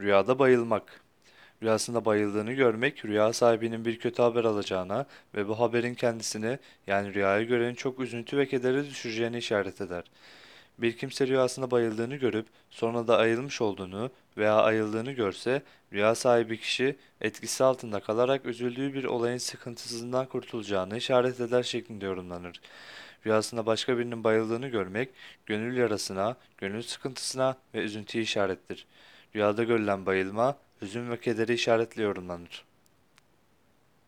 Rüyada bayılmak. Rüyasında bayıldığını görmek, rüya sahibinin bir kötü haber alacağına ve bu haberin kendisini yani rüyayı görenin çok üzüntü ve kedere düşüreceğini işaret eder. Bir kimse rüyasında bayıldığını görüp sonra da ayılmış olduğunu veya ayıldığını görse, rüya sahibi kişi etkisi altında kalarak üzüldüğü bir olayın sıkıntısından kurtulacağını işaret eder şeklinde yorumlanır. Rüyasında başka birinin bayıldığını görmek, gönül yarasına, gönül sıkıntısına ve üzüntüye işarettir. Rüyada görülen bayılma, hüzün ve kederi işaretli yorumlanır.